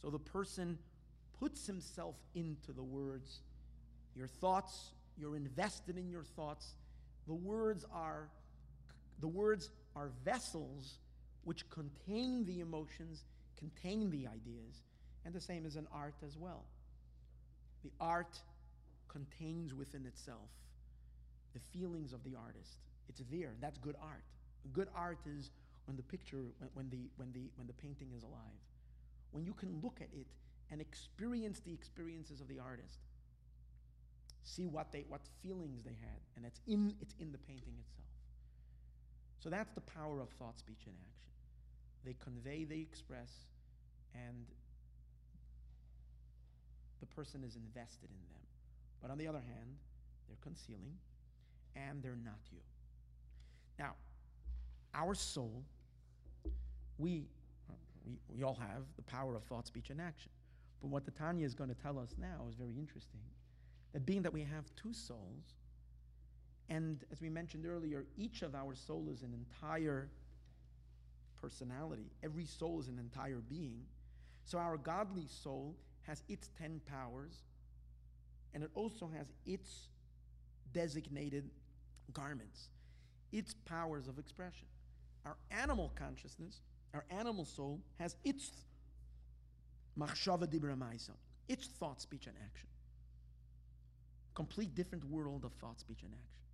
So the person puts himself into the words. Your thoughts, you're invested in your thoughts. The words are the words are vessels which contain the emotions, contain the ideas, and the same is an art as well. The art contains within itself the feelings of the artist. It's there. and That's good art. Good art is when the picture, when, when, the, when, the, when the painting is alive. When you can look at it and experience the experiences of the artist. See what, they, what feelings they had. And it's in, it's in the painting itself. So that's the power of thought, speech, and action. They convey, they express, and the person is invested in them. But on the other hand, they're concealing, and they're not you. Now, our soul, we, we, we all have the power of thought, speech, and action. But what the Tanya is going to tell us now is very interesting. That being that we have two souls, and as we mentioned earlier, each of our soul is an entire personality. Every soul is an entire being. So our godly soul has its 10 powers, and it also has its designated garments, its powers of expression. Our animal consciousness, our animal soul, has its machshava dibra It's thought, speech, and action. Complete different world of thought, speech, and action.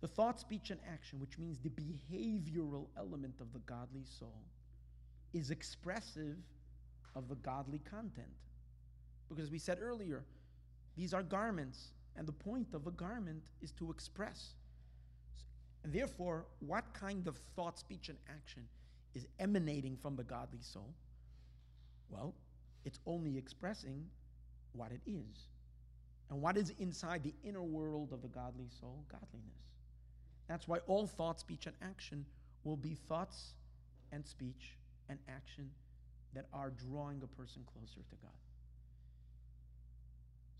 The thought, speech, and action, which means the behavioral element of the godly soul, is expressive of the godly content. Because we said earlier, these are garments, and the point of a garment is to express. And therefore, what kind of thought, speech, and action is emanating from the godly soul? Well, it's only expressing what it is. And what is inside the inner world of the godly soul? Godliness. That's why all thought, speech, and action will be thoughts and speech and action that are drawing a person closer to God.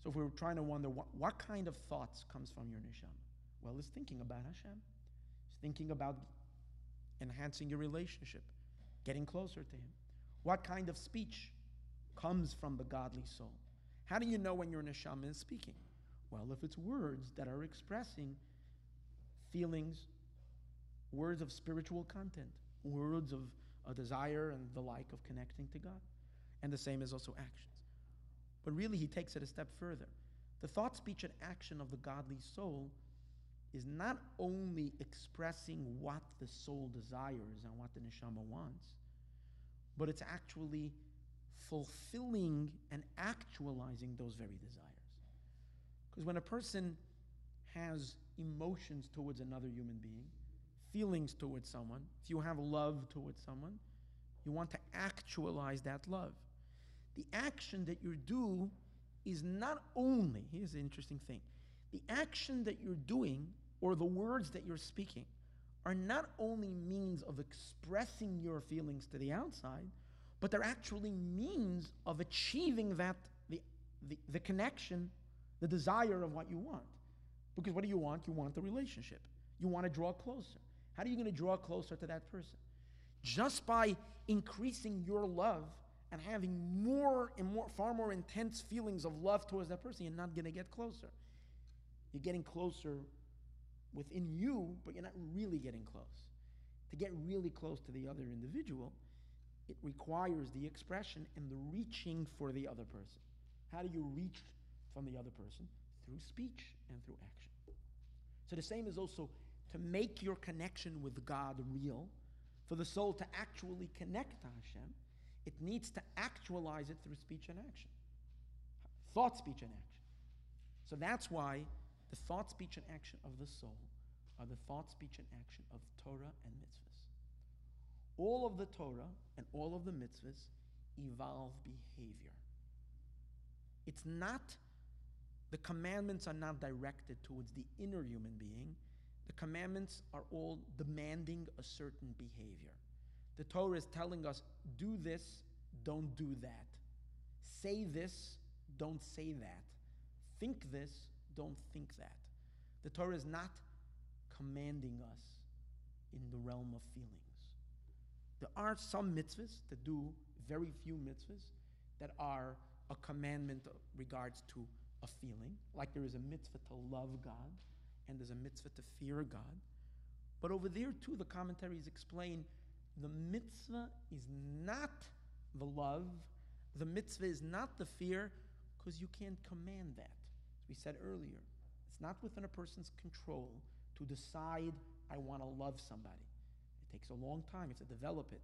So if we are trying to wonder what, what kind of thoughts comes from your neshama, well, it's thinking about Hashem. It's thinking about enhancing your relationship, getting closer to Him. What kind of speech comes from the godly soul? How do you know when your neshama is speaking? Well, if it's words that are expressing feelings, words of spiritual content, words of a desire and the like of connecting to God. And the same is also actions. But really, he takes it a step further. The thought, speech, and action of the godly soul is not only expressing what the soul desires and what the neshama wants, but it's actually fulfilling and actualizing those very desires. Because when a person has emotions towards another human being, feelings towards someone, if you have love towards someone, you want to actualize that love. The action that you do is not only, here's the interesting thing the action that you're doing or the words that you're speaking are not only means of expressing your feelings to the outside, but they're actually means of achieving that, the, the, the connection, the desire of what you want. Because what do you want? You want the relationship. You want to draw closer. How are you going to draw closer to that person? Just by increasing your love and having more and more, far more intense feelings of love towards that person, you're not going to get closer. You're getting closer within you, but you're not really getting close. To get really close to the other individual, it requires the expression and the reaching for the other person. How do you reach from the other person? Through speech and through action. So the same is also to make your connection with God real, for the soul to actually connect to Hashem, it needs to actualize it through speech and action. Thought, speech, and action. So that's why the thought, speech, and action of the soul are the thought, speech, and action of Torah and mitzvahs. All of the Torah and all of the mitzvahs evolve behavior. It's not, the commandments are not directed towards the inner human being, the commandments are all demanding a certain behavior. The Torah is telling us do this, don't do that. Say this, don't say that. Think this, don't think that. The Torah is not commanding us in the realm of feelings. There are some mitzvahs that do very few mitzvahs that are a commandment regards to a feeling, like there is a mitzvah to love God and there's a mitzvah to fear God. But over there, too, the commentaries explain the mitzvah is not the love, the mitzvah is not the fear, because you can't command that. As we said earlier, it's not within a person's control to decide, I want to love somebody. Takes a long time, you have to develop it.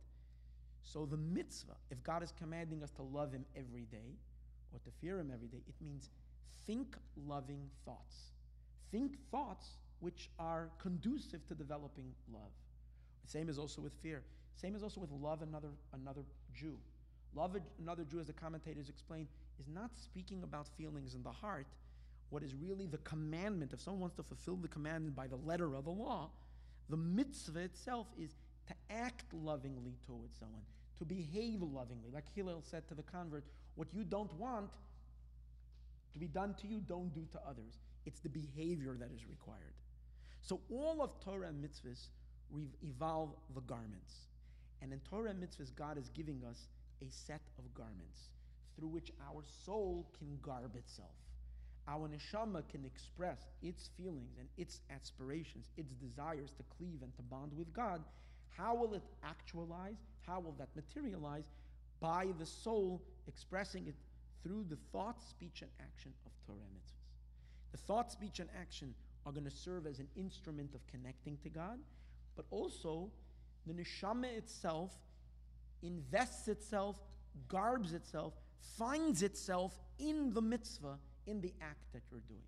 So the mitzvah, if God is commanding us to love Him every day or to fear Him every day, it means think loving thoughts. Think thoughts which are conducive to developing love. Same is also with fear. Same is also with love another, another Jew. Love another Jew, as the commentators explain, is not speaking about feelings in the heart. What is really the commandment, if someone wants to fulfill the commandment by the letter of the law, the mitzvah itself is to act lovingly towards someone, to behave lovingly. Like Hillel said to the convert, what you don't want to be done to you, don't do to others. It's the behavior that is required. So all of Torah and mitzvahs evolve the garments. And in Torah and mitzvahs, God is giving us a set of garments through which our soul can garb itself. Our neshama can express its feelings and its aspirations, its desires to cleave and to bond with God. How will it actualize? How will that materialize? By the soul expressing it through the thought, speech, and action of Torah and mitzvahs. The thought, speech, and action are going to serve as an instrument of connecting to God, but also the neshama itself invests itself, garbs itself, finds itself in the mitzvah, in the act that you're doing.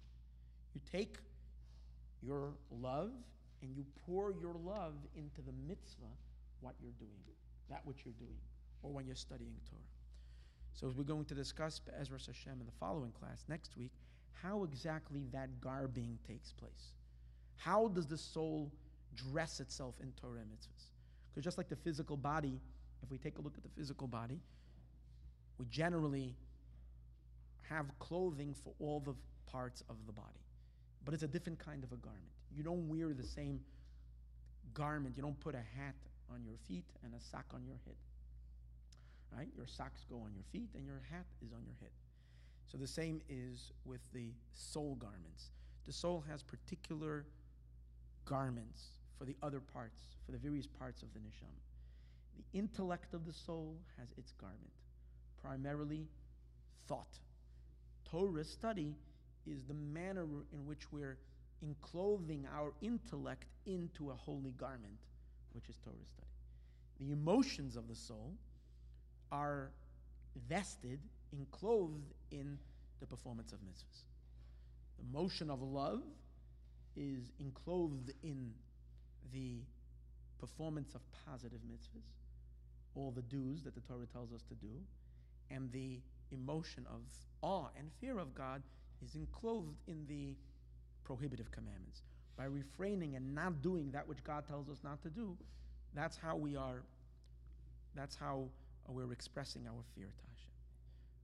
You take your love and you pour your love into the mitzvah, what you're doing, that which you're doing, or when you're studying Torah. So, we're going to discuss Ezra Hashem in the following class next week, how exactly that garbing takes place. How does the soul dress itself in Torah mitzvahs? Because just like the physical body, if we take a look at the physical body, we generally have clothing for all the parts of the body, but it's a different kind of a garment. You don't wear the same garment, you don't put a hat on your feet and a sack on your head. Right? Your socks go on your feet and your hat is on your head. So the same is with the soul garments. The soul has particular garments for the other parts, for the various parts of the neshama. The intellect of the soul has its garment, primarily thought. Torah study is the manner in which we're enclothing our intellect into a holy garment, which is Torah study. The emotions of the soul are vested, enclosed in the performance of mitzvahs. The motion of love is enclothed in the performance of positive mitzvahs, all the dues that the Torah tells us to do, and the emotion of awe and fear of God is enclosed in the prohibitive commandments. By refraining and not doing that which God tells us not to do, that's how we are, that's how we're expressing our fear to Hashem.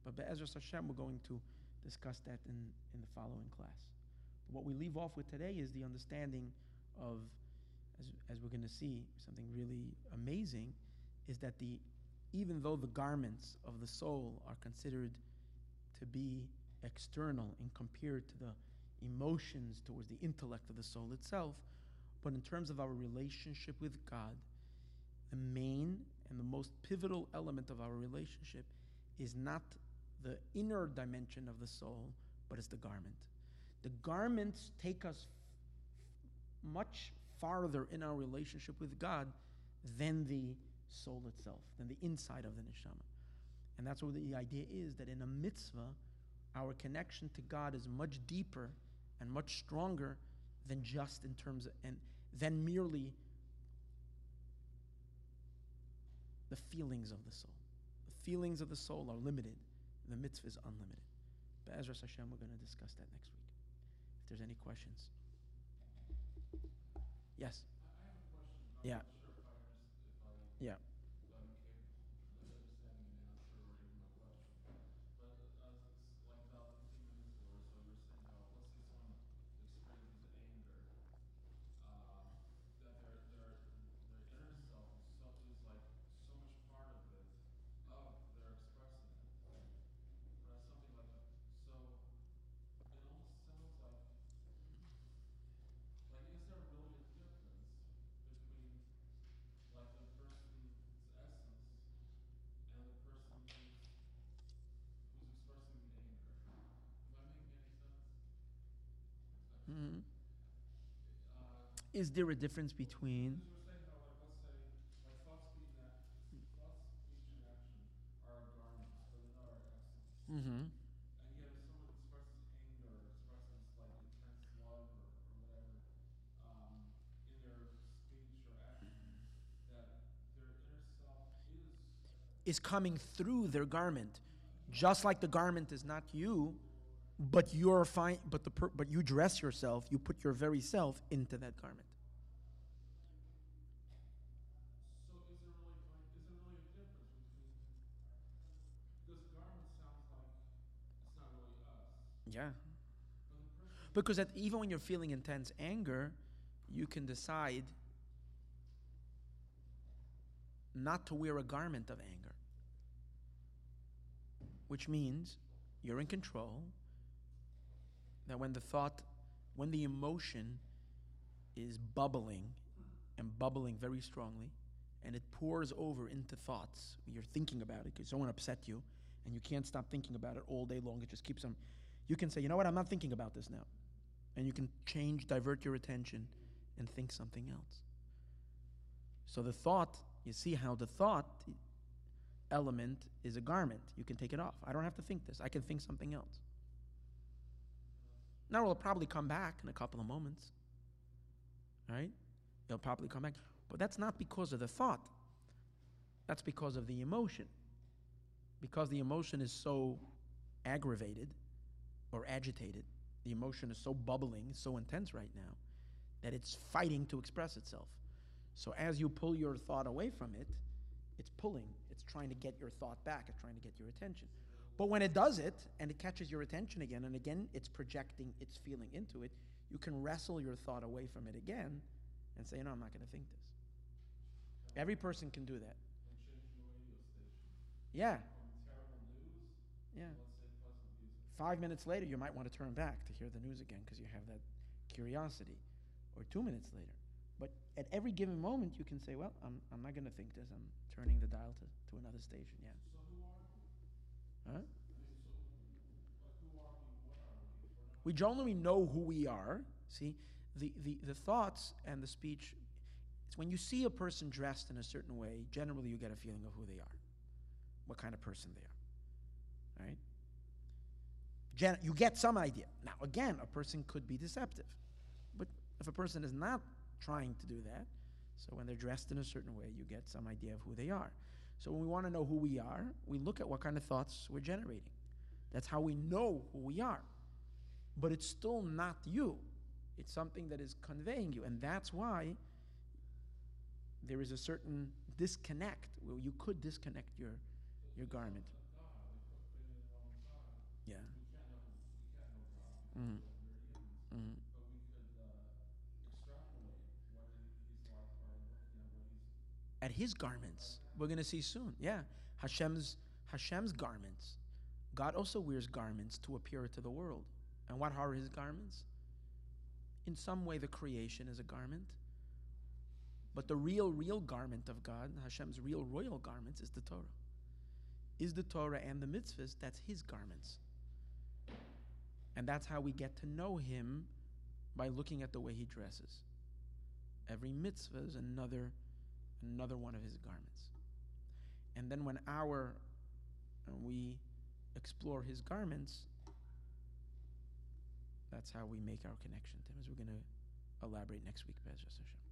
But Be'ezras Hashem, we're going to discuss that in, in the following class. But What we leave off with today is the understanding of, as, as we're going to see, something really amazing, is that the even though the garments of the soul are considered to be external and compared to the emotions towards the intellect of the soul itself, but in terms of our relationship with God, the main and the most pivotal element of our relationship is not the inner dimension of the soul, but it's the garment. The garments take us much farther in our relationship with God than the soul itself, than the inside of the neshama. And that's what the idea is that in a mitzvah, our connection to God is much deeper and much stronger than just in terms of, and than merely the feelings of the soul. The feelings of the soul are limited, the mitzvah is unlimited. But Ezra Hashem, we're going to discuss that next week. If there's any questions. Yes? yeah. Sure yeah. Mm-hmm. Is there a difference between? Mm-hmm. Is coming through their garment, just like the garment is not you, but you're fine but the per, but you dress yourself you put your very self into that garment. So really, really a difference between because garment sounds like really yeah because at, even when you're feeling intense anger you can decide not to wear a garment of anger. Which means you're in control that when the thought, when the emotion is bubbling and bubbling very strongly, and it pours over into thoughts, you're thinking about it because someone upset you, and you can't stop thinking about it all day long. It just keeps on. You can say, you know what, I'm not thinking about this now. And you can change, divert your attention, and think something else. So the thought, you see how the thought element is a garment. You can take it off. I don't have to think this, I can think something else. Now it'll probably come back in a couple of moments. Right? It'll probably come back. But that's not because of the thought. That's because of the emotion. Because the emotion is so aggravated or agitated, the emotion is so bubbling, so intense right now, that it's fighting to express itself. So as you pull your thought away from it, it's pulling, it's trying to get your thought back, it's trying to get your attention. But when it does it and it catches your attention again and again, it's projecting its feeling into it, you can wrestle your thought away from it again and say, No, I'm not going to think this. Every person can do that. Yeah. Yeah. Five minutes later, you might want to turn back to hear the news again because you have that curiosity, or two minutes later. But at every given moment, you can say, Well, I'm, I'm not going to think this. I'm turning the dial to, to another station. Yeah. We generally know who we are. See, the, the, the thoughts and the speech, it's when you see a person dressed in a certain way, generally you get a feeling of who they are, what kind of person they are. Right? Gen- you get some idea. Now, again, a person could be deceptive. But if a person is not trying to do that, so when they're dressed in a certain way, you get some idea of who they are. So when we want to know who we are, we look at what kind of thoughts we're generating. That's how we know who we are. But it's still not you. It's something that is conveying you. And that's why there is a certain disconnect where you could disconnect your, your garment. Yeah. Mm-hmm. Mm-hmm. At his garments, we're going to see soon. Yeah, Hashem's Hashem's garments. God also wears garments to appear to the world. And what are his garments? In some way, the creation is a garment. But the real, real garment of God, Hashem's real royal garments, is the Torah. Is the Torah and the mitzvahs, that's his garments. And that's how we get to know him by looking at the way he dresses. Every mitzvah is another, another one of his garments. And then when our, and we explore his garments, that's how we make our connection to him, as we're going to elaborate next week, Bez Hashem.